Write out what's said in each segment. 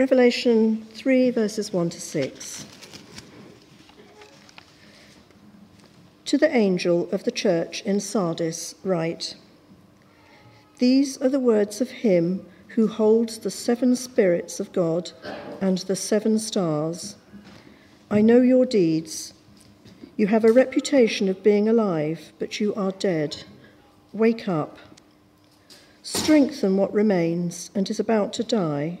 Revelation 3, verses 1 to 6. To the angel of the church in Sardis, write These are the words of him who holds the seven spirits of God and the seven stars. I know your deeds. You have a reputation of being alive, but you are dead. Wake up. Strengthen what remains and is about to die,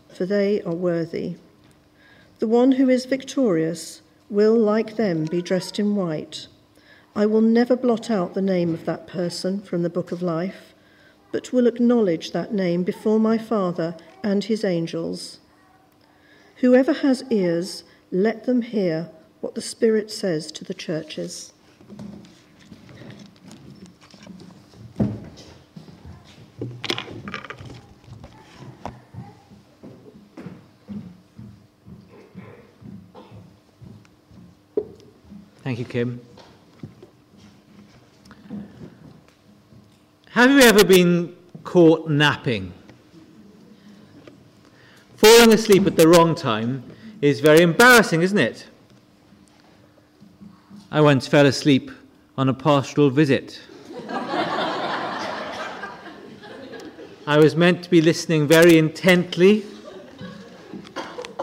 for they are worthy. The one who is victorious will, like them, be dressed in white. I will never blot out the name of that person from the book of life, but will acknowledge that name before my Father and his angels. Whoever has ears, let them hear what the Spirit says to the churches. Thank you, Kim. Have you ever been caught napping? Falling asleep at the wrong time is very embarrassing, isn't it? I once fell asleep on a pastoral visit. I was meant to be listening very intently,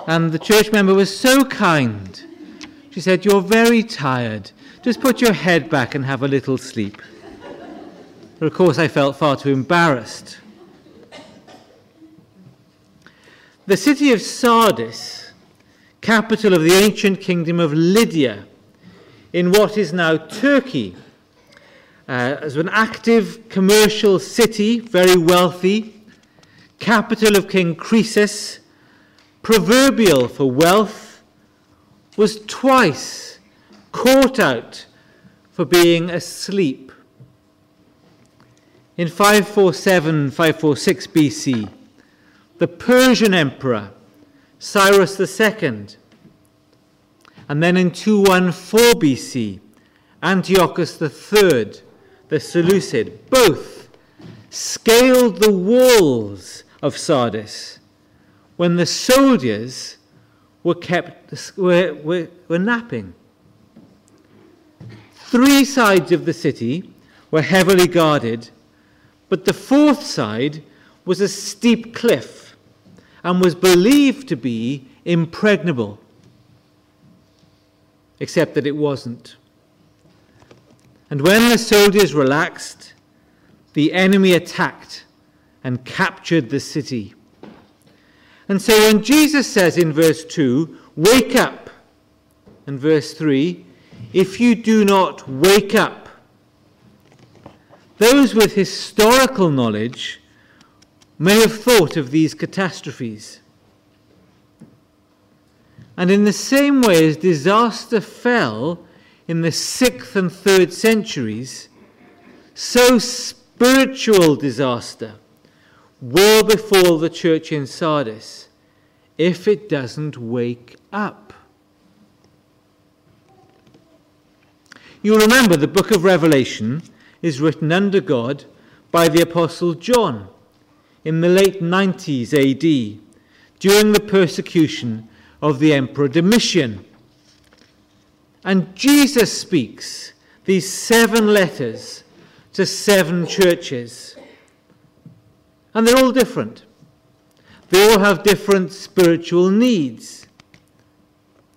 and the church member was so kind. She said, You're very tired. Just put your head back and have a little sleep. But of course, I felt far too embarrassed. The city of Sardis, capital of the ancient kingdom of Lydia, in what is now Turkey, uh, as an active commercial city, very wealthy, capital of King Croesus, proverbial for wealth, was twice caught out for being asleep. In 547 546 BC, the Persian emperor Cyrus II, and then in 214 BC, Antiochus III, the Seleucid, both scaled the walls of Sardis when the soldiers were kept were, were, were napping. Three sides of the city were heavily guarded but the fourth side was a steep cliff and was believed to be impregnable, except that it wasn't. And when the soldiers relaxed, the enemy attacked and captured the city. And so when Jesus says in verse 2, Wake up, and verse 3, if you do not wake up, those with historical knowledge may have thought of these catastrophes. And in the same way as disaster fell in the 6th and 3rd centuries, so spiritual disaster will befall the church in Sardis if it doesn't wake up. You remember the book of Revelation is written under God by the Apostle John in the late 90s AD during the persecution of the Emperor Domitian. And Jesus speaks these seven letters to seven churches. And they're all different. They all have different spiritual needs.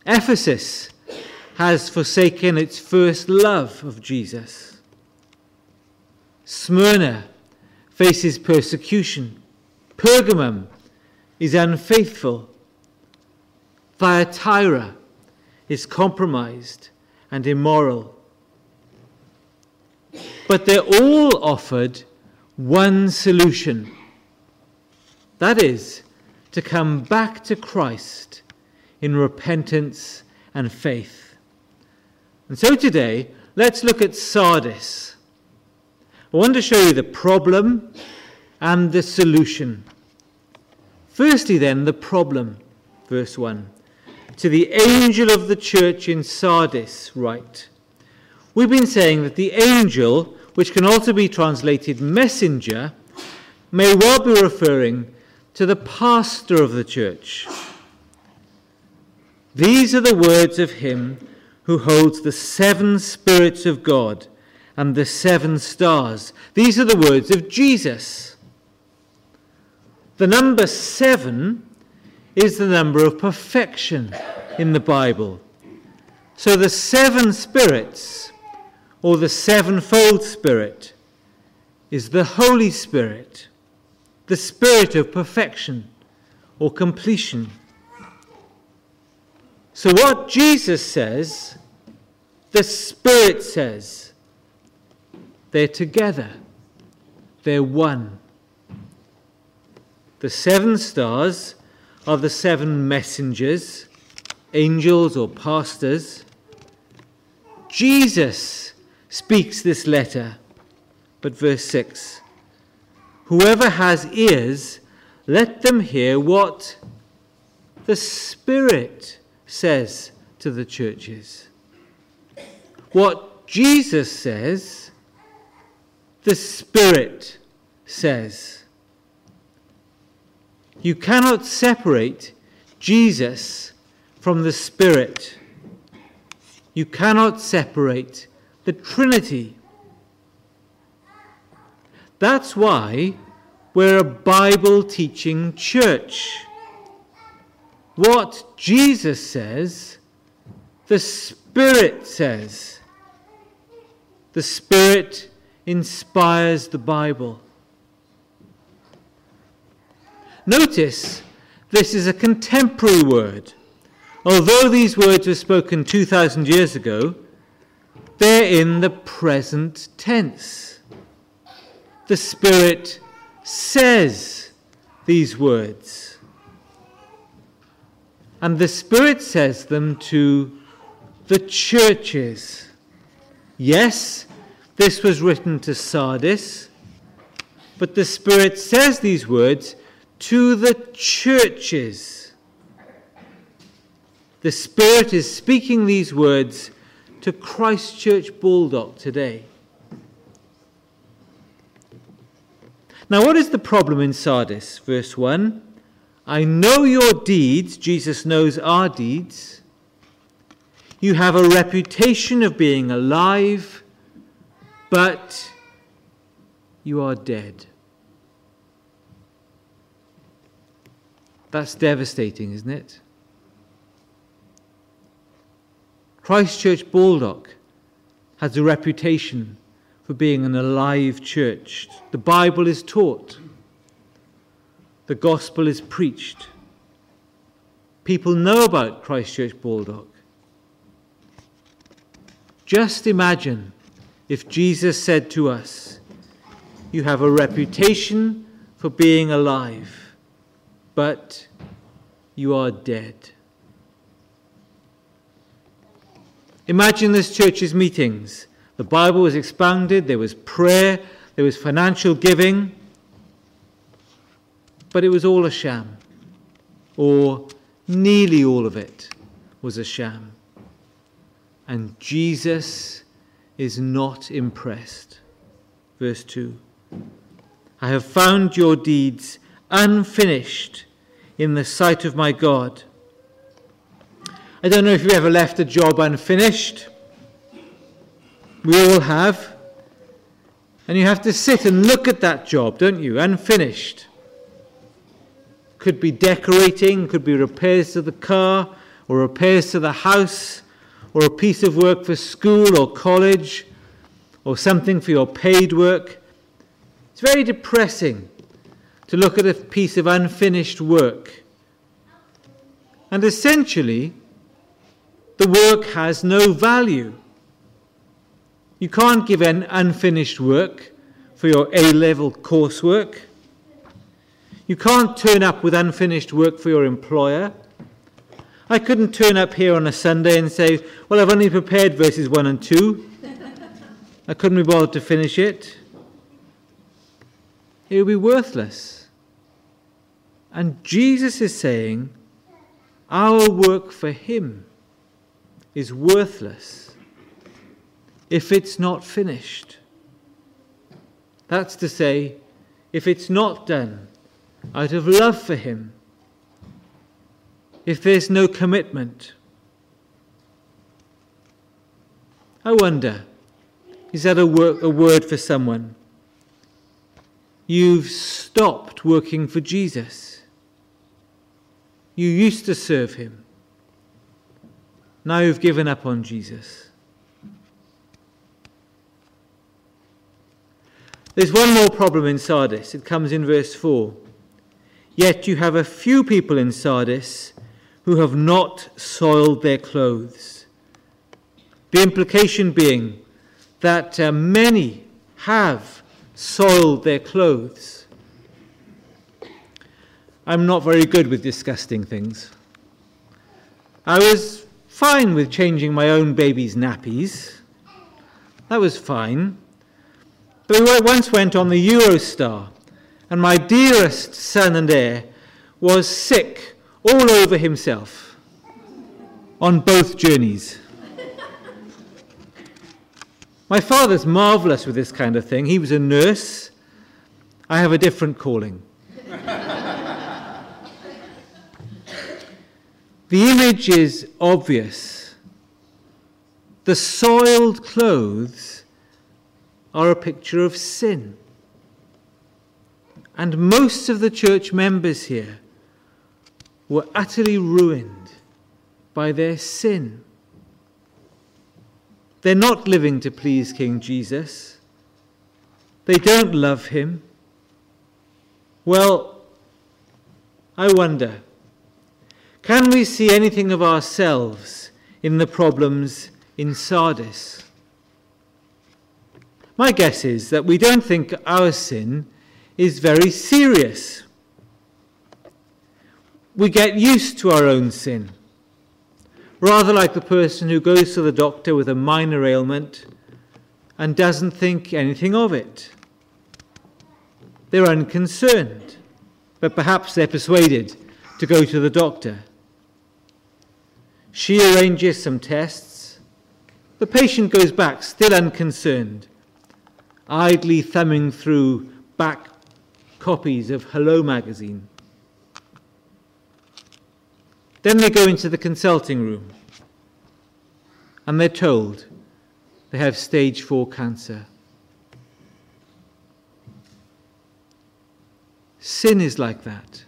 Ephesus has forsaken its first love of Jesus. Smyrna faces persecution. Pergamum is unfaithful. Thyatira is compromised and immoral. But they're all offered one solution that is, to come back to Christ in repentance and faith. And so today, let's look at Sardis. I want to show you the problem and the solution. Firstly, then, the problem, verse 1. To the angel of the church in Sardis, write. We've been saying that the angel, which can also be translated messenger, may well be referring to the pastor of the church. These are the words of him who holds the seven spirits of God and the seven stars. These are the words of Jesus. The number seven is the number of perfection in the Bible. So the seven spirits, or the sevenfold spirit, is the Holy Spirit, the Spirit of perfection or completion. So, what Jesus says, the Spirit says. They're together, they're one. The seven stars are the seven messengers, angels or pastors. Jesus speaks this letter. But verse 6 Whoever has ears, let them hear what the Spirit says to the churches. What Jesus says, the Spirit says. You cannot separate Jesus from the Spirit. You cannot separate the Trinity. That's why we're a Bible teaching church. What Jesus says, the Spirit says. The Spirit inspires the Bible. Notice this is a contemporary word. Although these words were spoken 2,000 years ago, they're in the present tense. The Spirit says these words. And the Spirit says them to the churches. Yes, this was written to Sardis, but the Spirit says these words to the churches. The Spirit is speaking these words to Christchurch Baldock today. Now, what is the problem in Sardis? Verse 1 I know your deeds, Jesus knows our deeds. You have a reputation of being alive, but you are dead. That's devastating, isn't it? Christchurch Baldock has a reputation for being an alive church. The Bible is taught, the gospel is preached. People know about Christchurch Baldock. Just imagine if Jesus said to us, You have a reputation for being alive, but you are dead. Imagine this church's meetings the Bible was expounded, there was prayer, there was financial giving, but it was all a sham, or nearly all of it was a sham. And Jesus is not impressed. Verse 2 I have found your deeds unfinished in the sight of my God. I don't know if you've ever left a job unfinished. We all have. And you have to sit and look at that job, don't you? Unfinished. Could be decorating, could be repairs to the car, or repairs to the house, or a piece of work for school or college, or something for your paid work. It's very depressing to look at a piece of unfinished work. And essentially, the work has no value. You can't give an unfinished work for your A level coursework. You can't turn up with unfinished work for your employer. I couldn't turn up here on a Sunday and say, Well, I've only prepared verses 1 and 2. I couldn't be bothered to finish it. It would be worthless. And Jesus is saying, Our work for Him is worthless if it's not finished. That's to say, if it's not done out of love for Him, if there's no commitment. I wonder, is that a, wor- a word for someone? You've stopped working for Jesus. You used to serve Him. Now you've given up on Jesus. There's one more problem in Sardis. It comes in verse 4. Yet you have a few people in Sardis who have not soiled their clothes. The implication being that uh, many have soiled their clothes. I'm not very good with disgusting things. I was fine with changing my own baby's nappies. That was fine. We once went on the Eurostar, and my dearest son and heir was sick all over himself on both journeys. My father's marvellous with this kind of thing. He was a nurse. I have a different calling. the image is obvious. The soiled clothes are a picture of sin. And most of the church members here were utterly ruined by their sin. They're not living to please King Jesus. They don't love him. Well, I wonder can we see anything of ourselves in the problems in Sardis? My guess is that we don't think our sin is very serious we get used to our own sin. Rather like the person who goes to the doctor with a minor ailment and doesn't think anything of it. They're unconcerned, but perhaps they're persuaded to go to the doctor. She arranges some tests. The patient goes back, still unconcerned, idly thumbing through back copies of Hello magazine. Then they go into the consulting room and they're told they have stage four cancer. Sin is like that.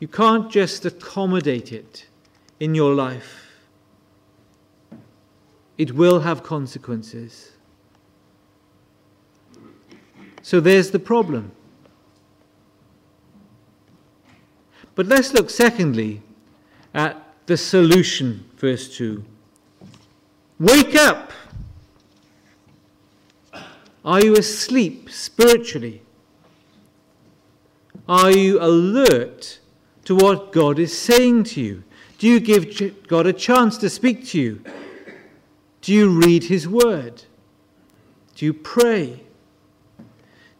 You can't just accommodate it in your life, it will have consequences. So there's the problem. But let's look, secondly, at the solution, verse 2. Wake up! Are you asleep spiritually? Are you alert to what God is saying to you? Do you give God a chance to speak to you? Do you read His Word? Do you pray?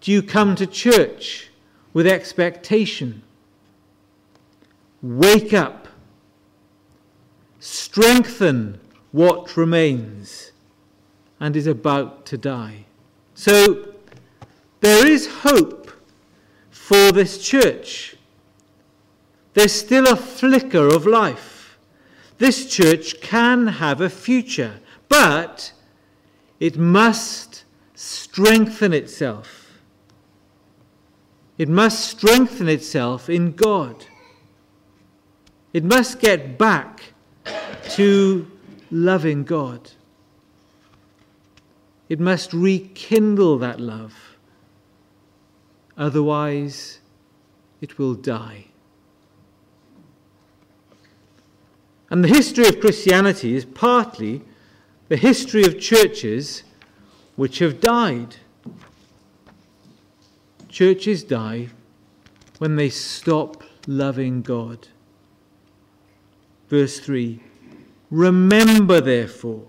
Do you come to church with expectation? Wake up. Strengthen what remains and is about to die. So there is hope for this church. There's still a flicker of life. This church can have a future, but it must strengthen itself. It must strengthen itself in God. It must get back to loving God. It must rekindle that love. Otherwise, it will die. And the history of Christianity is partly the history of churches which have died. Churches die when they stop loving God. Verse 3 Remember, therefore,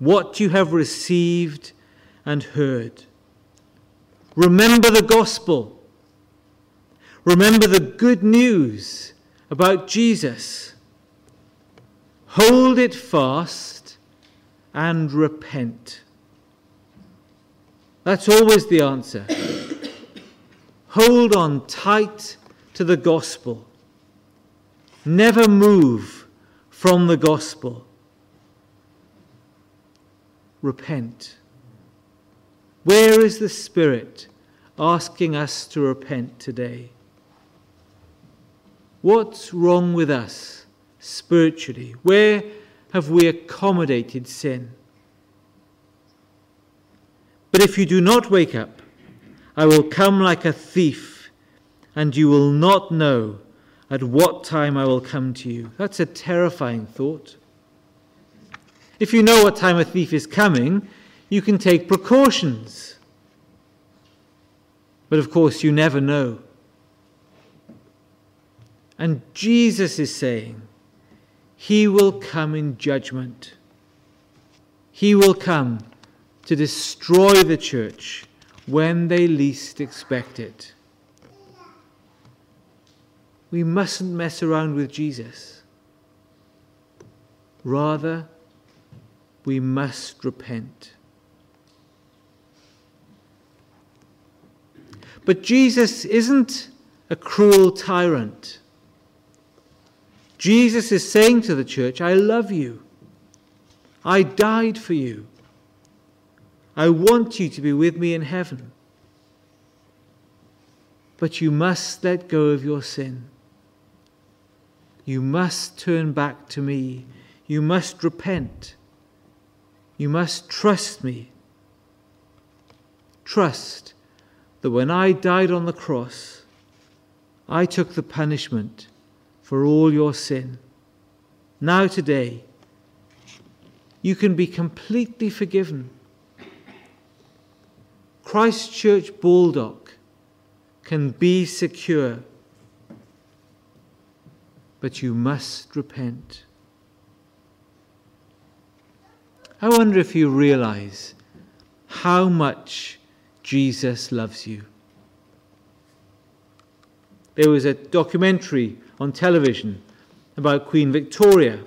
what you have received and heard. Remember the gospel. Remember the good news about Jesus. Hold it fast and repent. That's always the answer. Hold on tight to the gospel. Never move from the gospel. Repent. Where is the Spirit asking us to repent today? What's wrong with us spiritually? Where have we accommodated sin? But if you do not wake up, I will come like a thief, and you will not know at what time I will come to you. That's a terrifying thought. If you know what time a thief is coming, you can take precautions. But of course, you never know. And Jesus is saying, He will come in judgment. He will come to destroy the church when they least expect it. We mustn't mess around with Jesus. Rather, we must repent. But Jesus isn't a cruel tyrant. Jesus is saying to the church, I love you. I died for you. I want you to be with me in heaven. But you must let go of your sin. You must turn back to me. You must repent. You must trust me. Trust that when I died on the cross, I took the punishment for all your sin. Now, today, you can be completely forgiven. Christchurch Baldock can be secure, but you must repent. I wonder if you realize how much Jesus loves you. There was a documentary on television about Queen Victoria,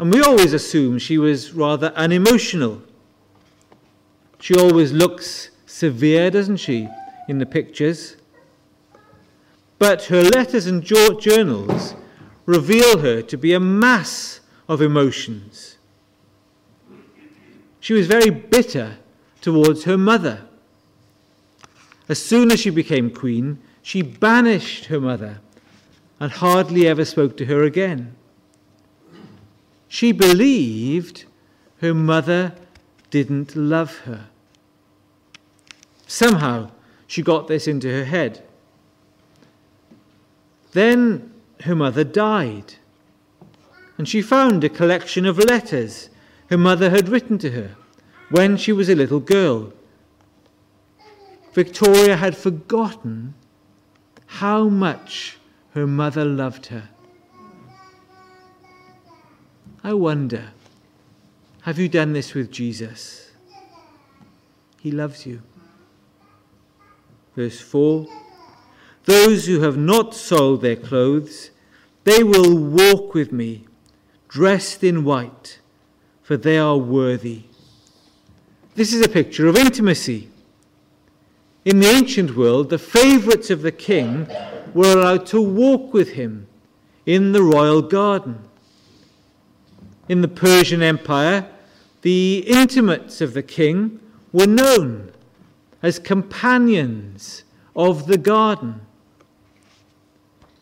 and we always assume she was rather unemotional she always looks severe, doesn't she, in the pictures? But her letters and journals reveal her to be a mass of emotions. She was very bitter towards her mother. As soon as she became queen, she banished her mother and hardly ever spoke to her again. She believed her mother didn't love her. Somehow she got this into her head. Then her mother died, and she found a collection of letters her mother had written to her when she was a little girl. Victoria had forgotten how much her mother loved her. I wonder, have you done this with Jesus? He loves you. Verse 4 Those who have not sold their clothes, they will walk with me, dressed in white, for they are worthy. This is a picture of intimacy. In the ancient world, the favourites of the king were allowed to walk with him in the royal garden. In the Persian Empire, the intimates of the king were known as companions of the garden.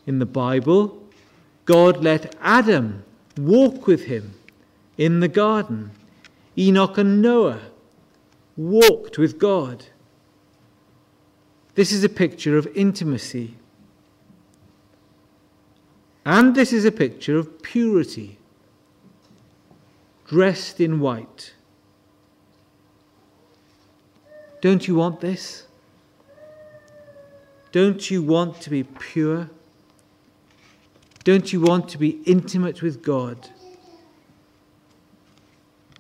In the Bible, God let Adam walk with him in the garden. Enoch and Noah walked with God. This is a picture of intimacy. And this is a picture of purity, dressed in white. Don't you want this? Don't you want to be pure? Don't you want to be intimate with God?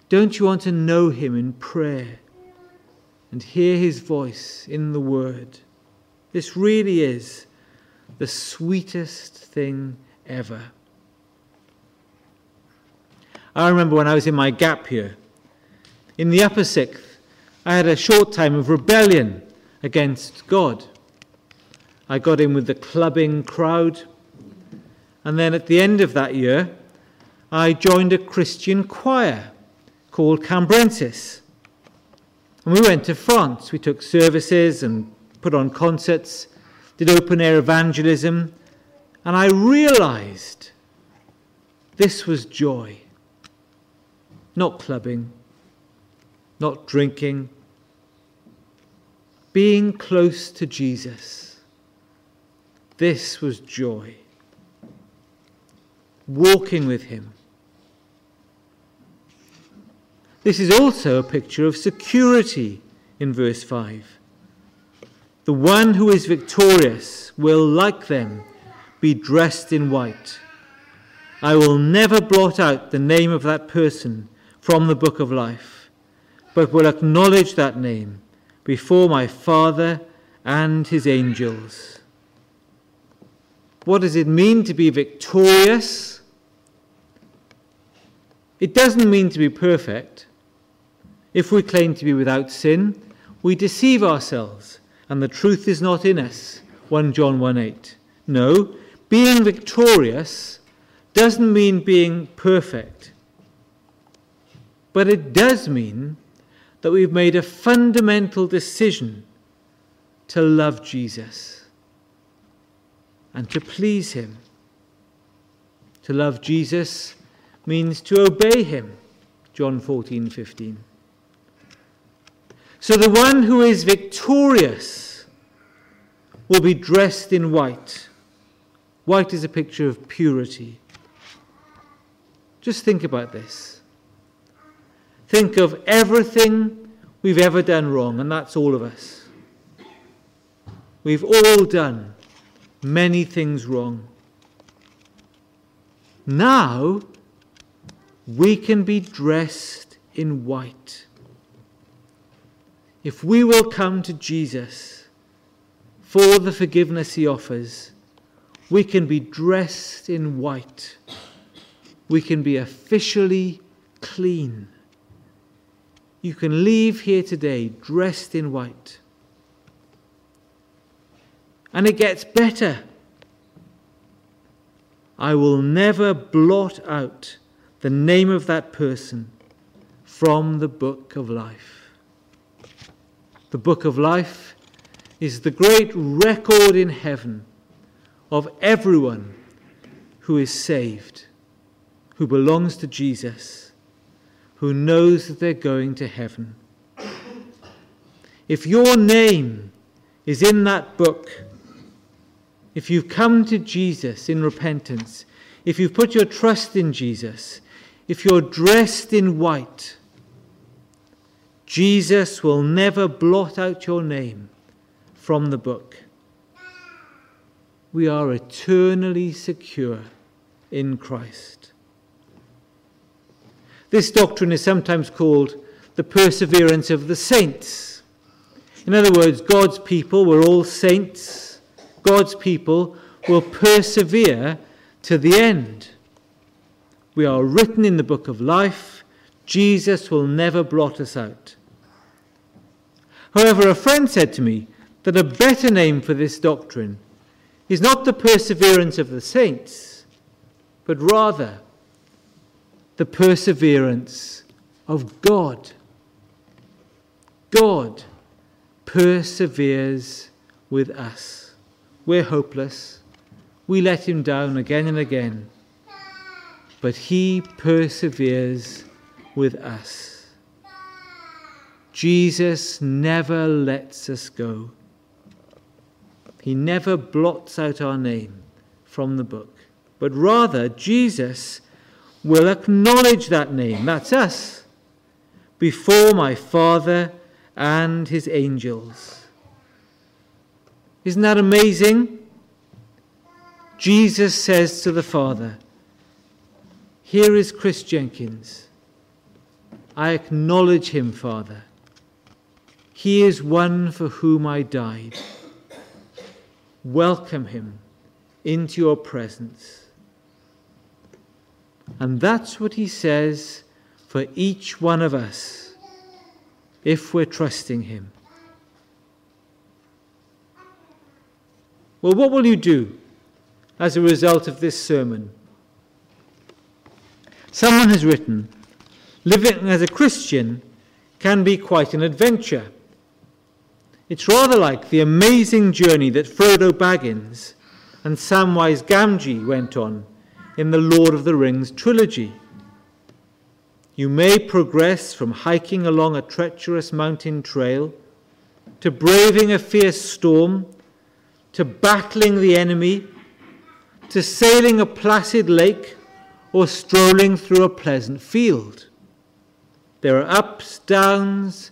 Don't you want to know Him in prayer and hear His voice in the Word? This really is the sweetest thing ever. I remember when I was in my gap year, in the upper sixth, I had a short time of rebellion against God. I got in with the clubbing crowd, and then at the end of that year, I joined a Christian choir called Cambrensis. And we went to France. We took services and put on concerts, did open air evangelism, and I realized this was joy. Not clubbing, not drinking, being close to Jesus. This was joy. Walking with Him. This is also a picture of security in verse 5. The one who is victorious will, like them, be dressed in white. I will never blot out the name of that person from the book of life, but will acknowledge that name before my Father and his angels. What does it mean to be victorious? It doesn't mean to be perfect. If we claim to be without sin, we deceive ourselves, and the truth is not in us. 1 John 1 8. No, being victorious doesn't mean being perfect, but it does mean that we've made a fundamental decision to love Jesus and to please Him. To love Jesus means to obey Him. John 14 15. So the one who is victorious will be dressed in white. White is a picture of purity. Just think about this. Think of everything we've ever done wrong, and that's all of us. We've all done many things wrong. Now, we can be dressed in white. If we will come to Jesus for the forgiveness he offers, we can be dressed in white. We can be officially clean. You can leave here today dressed in white. And it gets better. I will never blot out the name of that person from the book of life. The book of life is the great record in heaven of everyone who is saved, who belongs to Jesus, who knows that they're going to heaven. If your name is in that book, if you've come to Jesus in repentance, if you've put your trust in Jesus, if you're dressed in white, Jesus will never blot out your name from the book. We are eternally secure in Christ. This doctrine is sometimes called the perseverance of the saints. In other words, God's people were all saints. God's people will persevere to the end. We are written in the book of life. Jesus will never blot us out. However, a friend said to me that a better name for this doctrine is not the perseverance of the saints, but rather the perseverance of God. God perseveres with us. We're hopeless. We let him down again and again but he perseveres with us. Jesus never lets us go. He never blots out our name from the book, but rather Jesus will acknowledge that name, that's us, before my Father and his angels. Isn't that amazing? Jesus says to the Father, Here is Chris Jenkins. I acknowledge him, Father. He is one for whom I died. Welcome him into your presence. And that's what he says for each one of us if we're trusting him. Well, what will you do as a result of this sermon? Someone has written, living as a Christian can be quite an adventure. It's rather like the amazing journey that Frodo Baggins and Samwise Gamgee went on in the Lord of the Rings trilogy. You may progress from hiking along a treacherous mountain trail to braving a fierce storm to battling the enemy to sailing a placid lake or strolling through a pleasant field. There are ups, downs,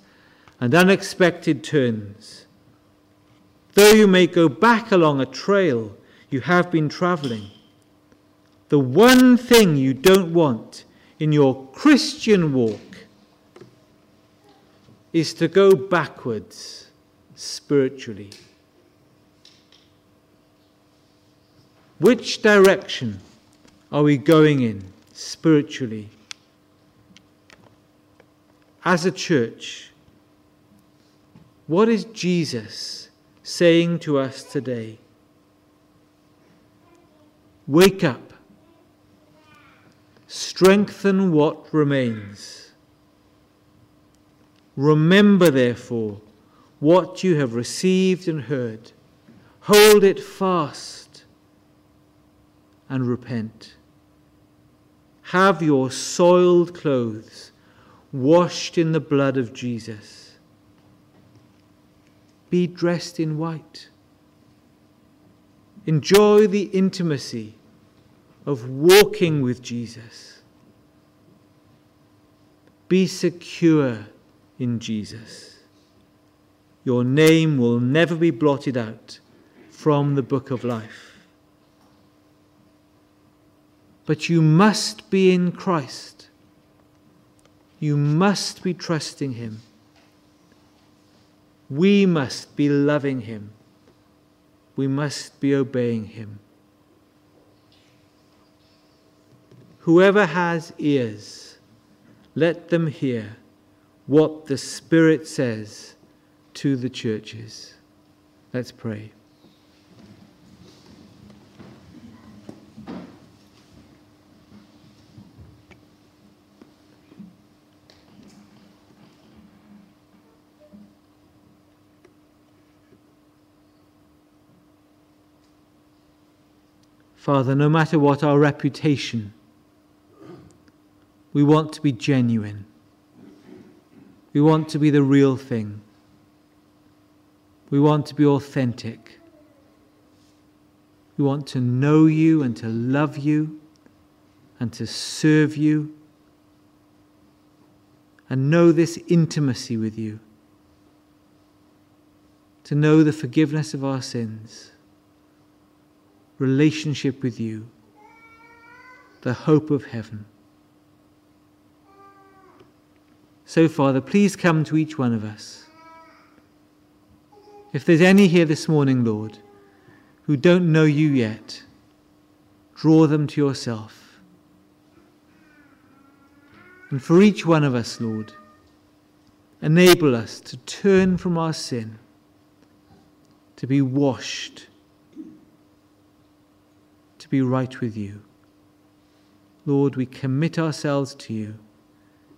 and unexpected turns. Though you may go back along a trail you have been traveling, the one thing you don't want in your Christian walk is to go backwards spiritually. Which direction are we going in spiritually? As a church, what is Jesus saying to us today? Wake up. Strengthen what remains. Remember, therefore, what you have received and heard. Hold it fast and repent. Have your soiled clothes washed in the blood of Jesus. Be dressed in white. Enjoy the intimacy of walking with Jesus. Be secure in Jesus. Your name will never be blotted out from the book of life. But you must be in Christ. You must be trusting Him. We must be loving Him. We must be obeying Him. Whoever has ears, let them hear what the Spirit says to the churches. Let's pray. Father, no matter what our reputation, we want to be genuine. We want to be the real thing. We want to be authentic. We want to know you and to love you and to serve you and know this intimacy with you. To know the forgiveness of our sins relationship with you, the hope of heaven. So, Father, please come to each one of us. If there's any here this morning, Lord, who don't know you yet, draw them to yourself. And for each one of us, Lord, enable us to turn from our sin, to be washed to be right with you. Lord, we commit ourselves to you.